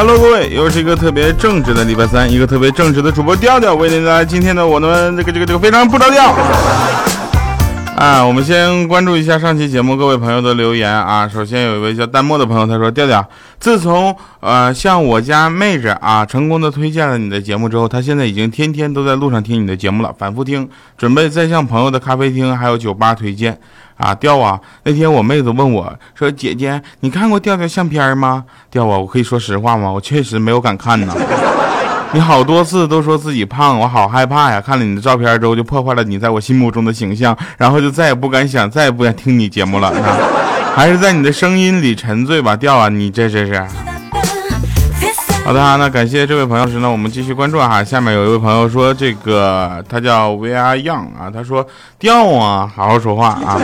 Hello，各位，又是一个特别正直的礼拜三，一个特别正直的主播调调为您带来今天的我们这个这个这个非常不着调。啊，我们先关注一下上期节目各位朋友的留言啊。首先有一位叫弹幕的朋友，他说：调调，自从呃向我家妹子啊成功的推荐了你的节目之后，她现在已经天天都在路上听你的节目了，反复听，准备再向朋友的咖啡厅还有酒吧推荐。啊，调啊！那天我妹子问我说：“姐姐，你看过调调相片吗？”调啊，我可以说实话吗？我确实没有敢看呢。你好多次都说自己胖，我好害怕呀！看了你的照片之后，就破坏了你在我心目中的形象，然后就再也不敢想，再也不敢听你节目了。还是在你的声音里沉醉吧，调啊！你这这是。好的，那感谢这位朋友时呢，我们继续关注哈。下面有一位朋友说，这个他叫 VR Young 啊，他说调啊，好好说话啊。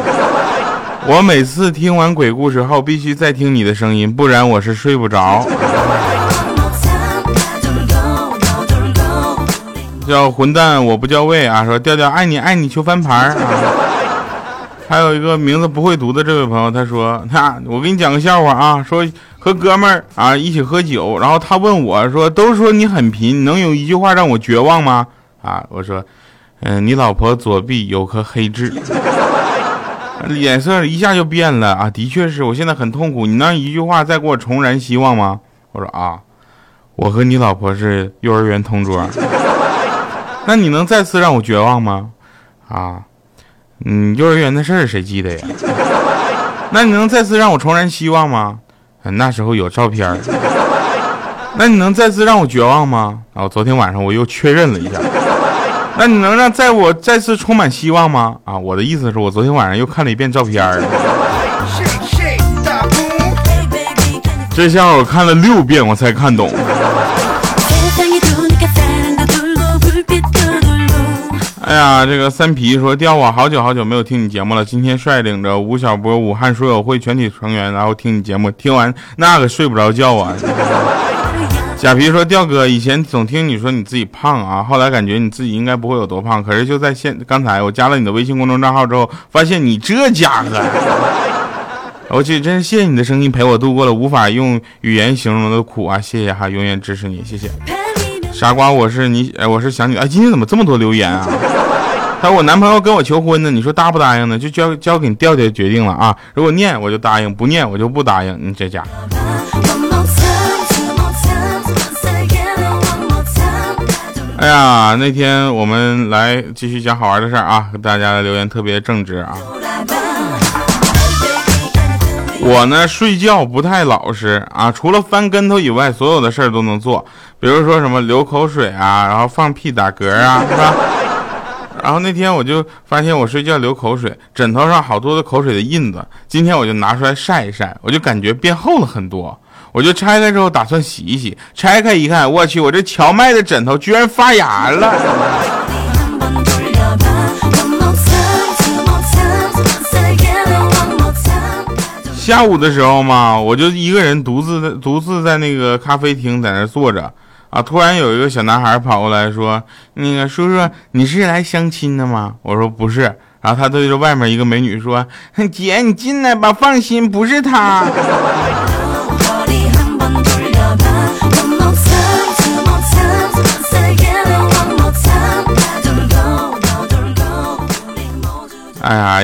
我每次听完鬼故事后，必须再听你的声音，不然我是睡不着。叫混蛋，我不叫魏啊，说调调爱你爱你求翻盘啊。还有一个名字不会读的这位朋友，他说：“那我给你讲个笑话啊，说和哥们儿啊一起喝酒，然后他问我说，都说你很贫，能有一句话让我绝望吗？啊，我说，嗯，你老婆左臂有颗黑痣，脸色一下就变了啊，的确是我现在很痛苦，你能一句话再给我重燃希望吗？我说啊，我和你老婆是幼儿园同桌，那你能再次让我绝望吗？啊。”嗯，幼儿园的事儿谁记得呀？那你能再次让我重燃希望吗？那时候有照片那你能再次让我绝望吗？啊，我昨天晚上我又确认了一下。那你能让在我再次充满希望吗？啊，我的意思是我昨天晚上又看了一遍照片这下我看了六遍我才看懂。哎呀，这个三皮说调我，好久好久没有听你节目了。今天率领着吴晓波、武汉书友会全体成员，然后听你节目，听完那个睡不着觉啊。假皮说调哥，以前总听你说你自己胖啊，后来感觉你自己应该不会有多胖，可是就在现刚才我加了你的微信公众账号之后，发现你这家伙，我去，真是谢谢你的声音陪我度过了无法用语言形容的苦啊！谢谢哈，永远支持你，谢谢。傻瓜，我是你，我是想你。哎，今天怎么这么多留言啊？他说我男朋友跟我求婚呢，你说答不答应呢？就交交给你调调决定了啊。如果念我就答应，不念我就不答应。你这家。哎呀，那天我们来继续讲好玩的事儿啊，大家的留言特别正直啊。我呢睡觉不太老实啊，除了翻跟头以外，所有的事儿都能做。比如说什么流口水啊，然后放屁打嗝啊，是吧？然后那天我就发现我睡觉流口水，枕头上好多的口水的印子。今天我就拿出来晒一晒，我就感觉变厚了很多。我就拆开之后打算洗一洗，拆开一看，我去，我这荞麦的枕头居然发芽了。下午的时候嘛，我就一个人独自独自在那个咖啡厅在那坐着啊，突然有一个小男孩跑过来说：“那个叔叔，你是来相亲的吗？”我说：“不是。”然后他对着外面一个美女说：“姐，你进来吧，放心，不是他。”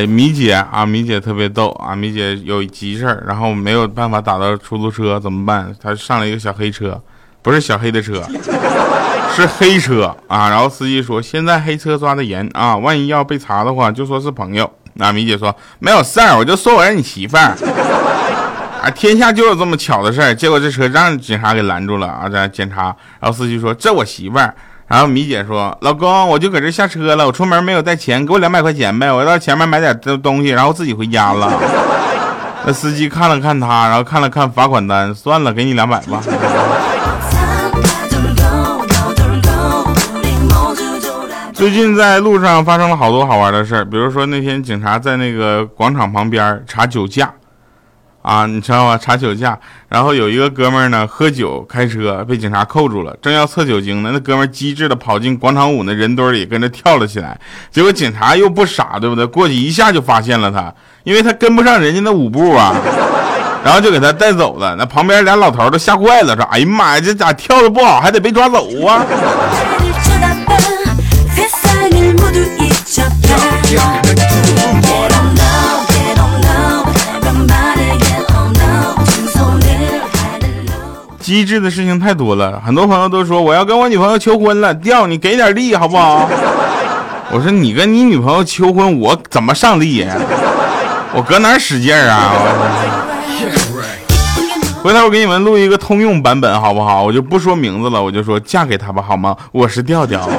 米姐啊，米姐特别逗啊！米姐有急事儿，然后没有办法打到出租车，怎么办？她上了一个小黑车，不是小黑的车，是黑车啊！然后司机说：“现在黑车抓的严啊，万一要被查的话，就说是朋友。”那米姐说：“没有事儿，我就说我是你媳妇儿。”啊，天下就有这么巧的事儿。结果这车让警察给拦住了啊，在检查。然后司机说：“这我媳妇儿。”然后米姐说：“老公，我就搁这下车了，我出门没有带钱，给我两百块钱呗，我到前面买点东东西，然后自己回家了。”那司机看了看他，然后看了看罚款单，算了，给你两百吧。最近在路上发生了好多好玩的事儿，比如说那天警察在那个广场旁边查酒驾，啊，你知道吗？查酒驾，然后有一个哥们儿呢喝酒开车被警察扣住了，正要测酒精呢，那哥们儿机智的跑进广场舞那人堆里跟着跳了起来，结果警察又不傻，对不对？过去一下就发现了他，因为他跟不上人家那舞步啊，然后就给他带走了。那旁边俩老头都吓坏了，说：“哎呀妈呀，这咋跳的不好还得被抓走啊？”机智的事情太多了，很多朋友都说我要跟我女朋友求婚了，调你给点力好不好？我说你跟你女朋友求婚，我怎么上力呀？我搁哪使劲啊？回头我给你们录一个通用版本好不好？我就不说名字了，我就说嫁给他吧好吗？我是调调。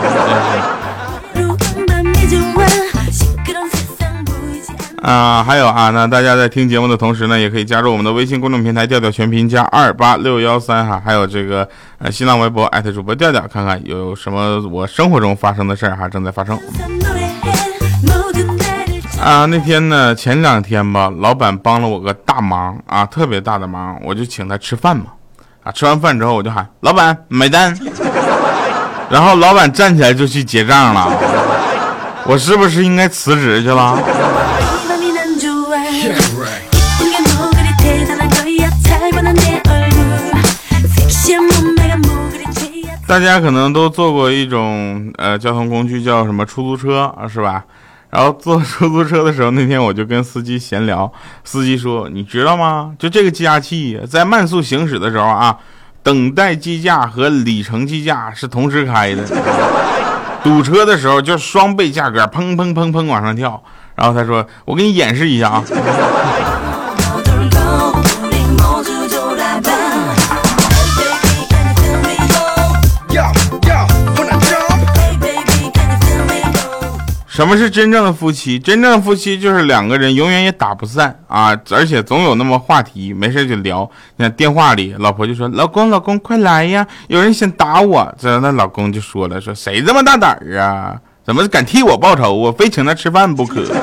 啊，还有啊，那大家在听节目的同时呢，也可以加入我们的微信公众平台“调调全拼加二八六幺三”哈，还有这个呃新浪微博艾特主播调调，看看有什么我生活中发生的事儿哈，正在发生。啊，那天呢，前两天吧，老板帮了我个大忙啊，特别大的忙，我就请他吃饭嘛。啊，吃完饭之后我就喊老板买单，然后老板站起来就去结账了，我是不是应该辞职去了？大家可能都坐过一种呃交通工具，叫什么出租车啊，是吧？然后坐出租车的时候，那天我就跟司机闲聊，司机说：“你知道吗？就这个计价器在慢速行驶的时候啊，等待计价和里程计价是同时开的。堵车的时候就双倍价格，砰砰砰砰往上跳。”然后他说：“我给你演示一下啊。”什么是真正的夫妻？真正的夫妻就是两个人永远也打不散啊，而且总有那么话题，没事就聊。你看电话里，老婆就说：“老公，老公，快来呀，有人想打我。”这那老公就说了：“说谁这么大胆儿啊？怎么敢替我报仇？我非请他吃饭不可。”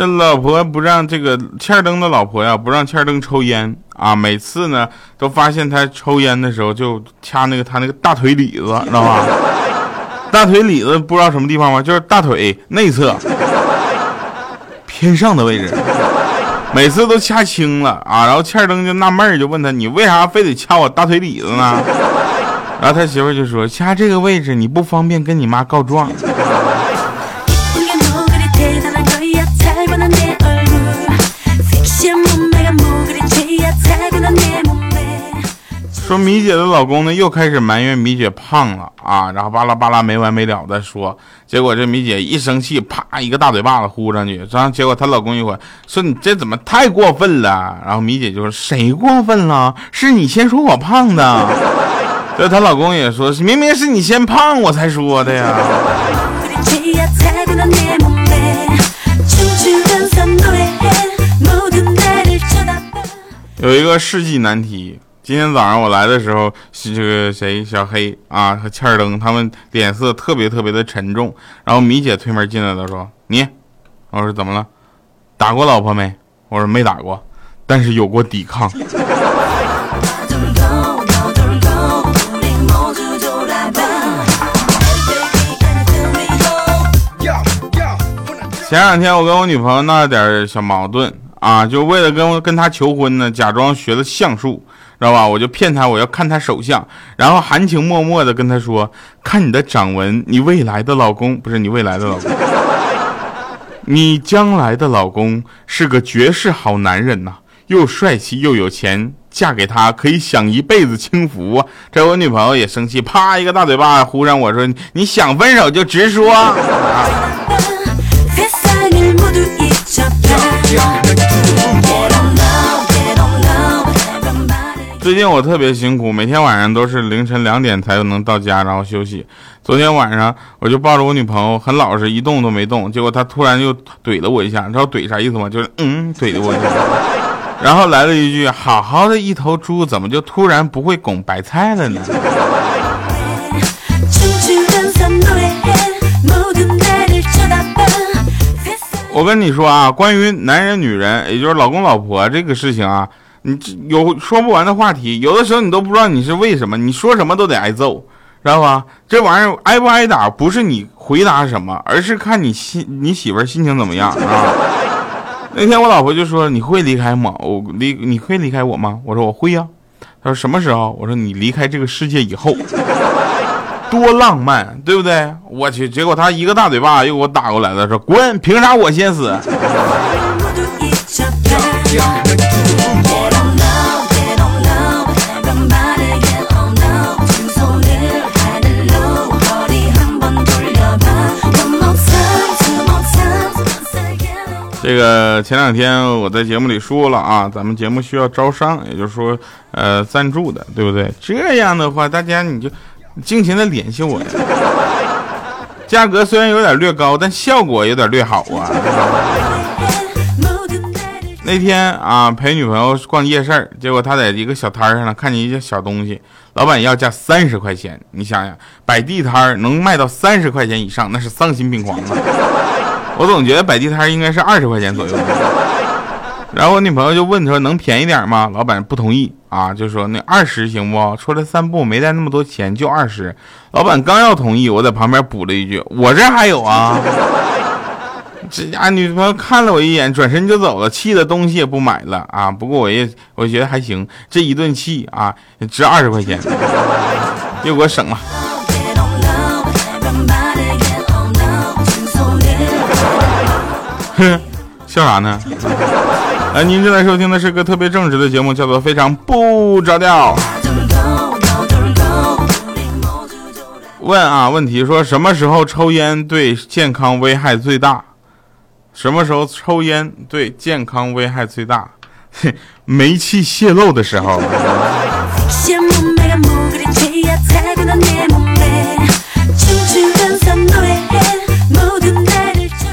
这老婆不让这个欠儿登的老婆呀，不让欠儿登抽烟啊。每次呢，都发现他抽烟的时候就掐那个他那个大腿里子，知道吧？大腿里子不知道什么地方吗？就是大腿内侧偏上的位置。每次都掐青了啊，然后欠儿登就纳闷儿，就问他：“你为啥非得掐我大腿里子呢？” 然后他媳妇就说：“掐这个位置你不方便跟你妈告状。”说米姐的老公呢，又开始埋怨米姐胖了啊，然后巴拉巴拉没完没了的说，结果这米姐一生气，啪一个大嘴巴子呼上去，然后结果她老公一会说你这怎么太过分了，然后米姐就说谁过分了？是你先说我胖的，这她老公也说明明是你先胖我才说的呀。有一个世纪难题。今天早上我来的时候，这个谁小黑啊和欠儿登他们脸色特别特别的沉重。然后米姐推门进来了，说：“你，我说怎么了？打过老婆没？我说没打过，但是有过抵抗。”前两天我跟我女朋友闹了点小矛盾啊，就为了跟跟她求婚呢，假装学了相术。知道吧？我就骗他，我要看他手相，然后含情脉脉的跟他说：“看你的掌纹，你未来的老公不是你未来的老公，你将来的老公是个绝世好男人呐，又帅气又有钱，嫁给他可以享一辈子清福！”这我女朋友也生气，啪一个大嘴巴呼上我说：“你想分手就直说。”最近我特别辛苦，每天晚上都是凌晨两点才能到家，然后休息。昨天晚上我就抱着我女朋友，很老实，一动都没动。结果她突然就怼了我一下，你知道怼啥意思吗？就是嗯，怼了我一下。然后来了一句：“好好的一头猪，怎么就突然不会拱白菜了呢？” 我跟你说啊，关于男人、女人，也就是老公、老婆这个事情啊。你这有说不完的话题，有的时候你都不知道你是为什么，你说什么都得挨揍，知道吧？这玩意儿挨不挨打不是你回答什么，而是看你心你媳妇心情怎么样啊。那天我老婆就说：“你会离开吗？我离你会离开我吗？”我说：“我会呀。”她说：“什么时候？”我说：“你离开这个世界以后。”多浪漫，对不对？我去，结果她一个大嘴巴又给我打过来了，说：“滚！凭啥我先死？” 这个前两天我在节目里说了啊，咱们节目需要招商，也就是说，呃，赞助的，对不对？这样的话，大家你就尽情的联系我呀。价格虽然有点略高，但效果有点略好啊。那天啊，陪女朋友逛夜市，结果他在一个小摊上呢，看见一些小东西，老板要价三十块钱。你想想，摆地摊能卖到三十块钱以上，那是丧心病狂啊。我总觉得摆地摊应该是二十块钱左右，然后我女朋友就问他说：“能便宜点吗？”老板不同意啊，就说：“那二十行不？出来散步没带那么多钱，就二十。”老板刚要同意，我在旁边补了一句：“我这还有啊。”这家女朋友看了我一眼，转身就走了，气的东西也不买了啊。不过我也我觉得还行，这一顿气啊，值二十块钱，又给我省了。笑啥呢？哎，您正在收听的是个特别正直的节目，叫做《非常不着调》。问啊，问题说什么时候抽烟对健康危害最大？什么时候抽烟对健康危害最大？煤气泄漏的时候。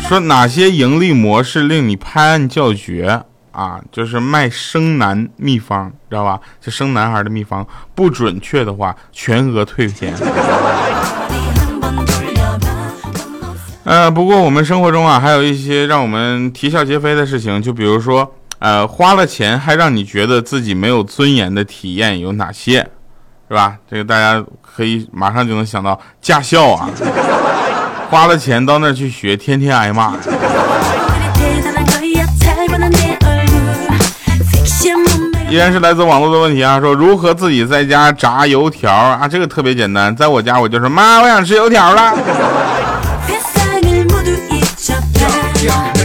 说哪些盈利模式令你拍案叫绝啊？就是卖生男秘方，知道吧？这生男孩的秘方不准确的话，全额退钱。呃，不过我们生活中啊，还有一些让我们啼笑皆非的事情，就比如说，呃，花了钱还让你觉得自己没有尊严的体验有哪些，是吧？这个大家可以马上就能想到驾校啊。花了钱到那儿去学，天天挨骂。依然是来自网络的问题啊，说如何自己在家炸油条啊？这个特别简单，在我家我就说妈，我想吃油条了。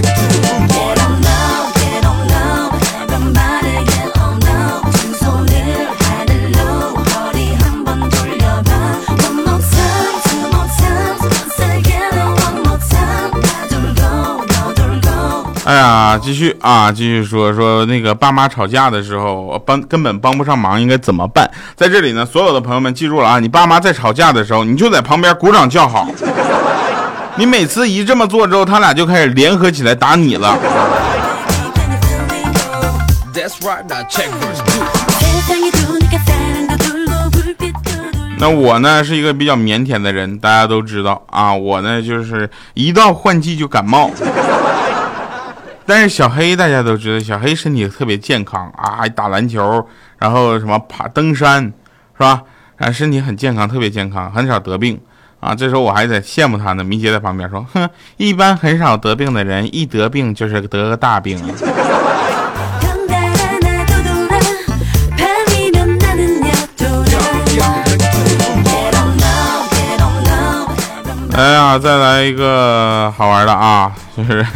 哎呀，继续啊，继续说说那个爸妈吵架的时候，帮根本帮不上忙，应该怎么办？在这里呢，所有的朋友们记住了啊，你爸妈在吵架的时候，你就在旁边鼓掌叫好。你每次一这么做之后，他俩就开始联合起来打你了。那我呢是一个比较腼腆的人，大家都知道啊，我呢就是一到换季就感冒。但是小黑大家都知道，小黑身体特别健康啊，打篮球，然后什么爬登山，是吧？啊，身体很健康，特别健康，很少得病啊。这时候我还在羡慕他呢。明杰在旁边说：“哼，一般很少得病的人，一得病就是得个大病。”哎呀，再来一个好玩的啊，就是。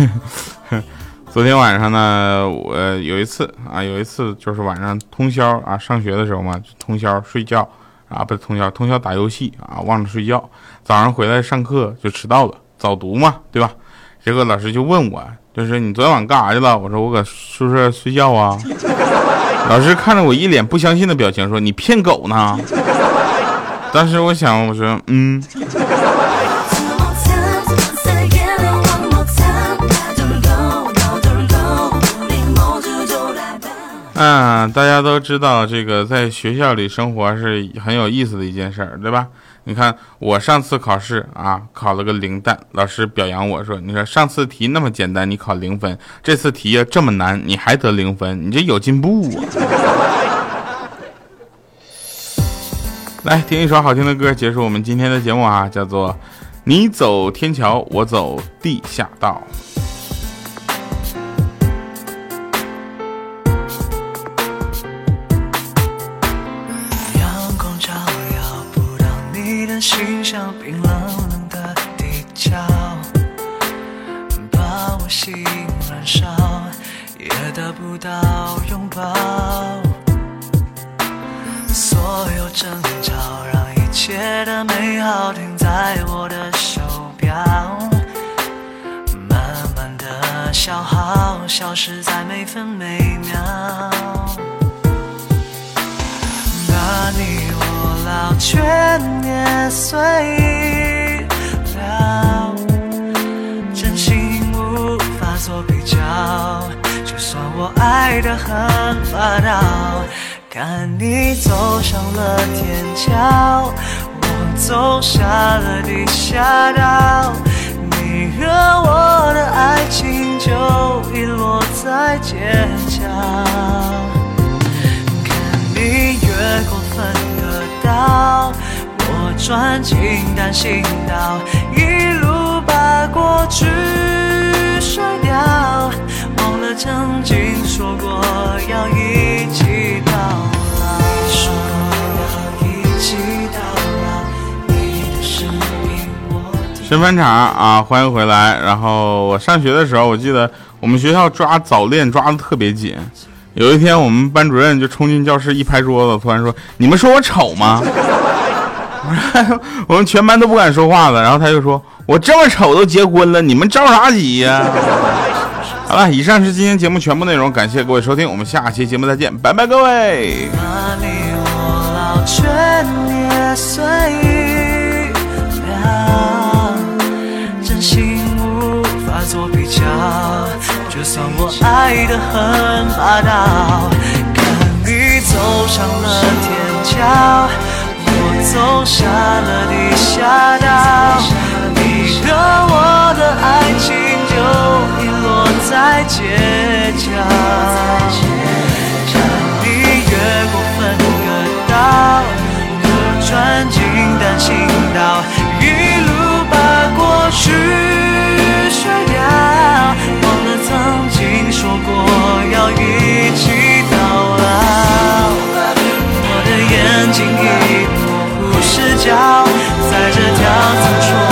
昨天晚上呢，我有一次啊，有一次就是晚上通宵啊，上学的时候嘛，通宵睡觉啊，不是通宵，通宵打游戏啊，忘了睡觉，早上回来上课就迟到了，早读嘛，对吧？结果老师就问我，就是你昨天晚上干啥去了？我说我搁宿舍睡觉啊。老师看着我一脸不相信的表情说：“你骗狗呢？”当时我想，我说：“嗯。”嗯，大家都知道这个在学校里生活是很有意思的一件事儿，对吧？你看我上次考试啊，考了个零蛋，老师表扬我说：“你说上次题那么简单，你考零分，这次题呀这么难，你还得零分，你这有进步啊！”来听一首好听的歌，结束我们今天的节目啊，叫做《你走天桥，我走地下道》。的美好停在我的手表，慢慢的消耗，消失在每分每秒。把你我老全也碎了，真心无法做比较。就算我爱得很霸道，看你走上了天桥，走下了地下道，你和我的爱情就遗落在街角。看你越过分隔岛，我钻进单行道，一路把过去甩掉，忘了曾经说过要一起到神返场啊，欢迎回来。然后我上学的时候，我记得我们学校抓早恋抓的特别紧。有一天，我们班主任就冲进教室，一拍桌子，突然说：“你们说我丑吗？” 我们全班都不敢说话了。然后他就说：“我这么丑都结婚了，你们着啥急呀？”好了，以上是今天节目全部内容，感谢各位收听，我们下期节目再见，拜拜，各位。算我爱得很霸道，看你走上了天桥，我走下了地下道，你和我的爱情就遗落在街角，看你越过分隔岛，我钻进单行道，角，在这条曾说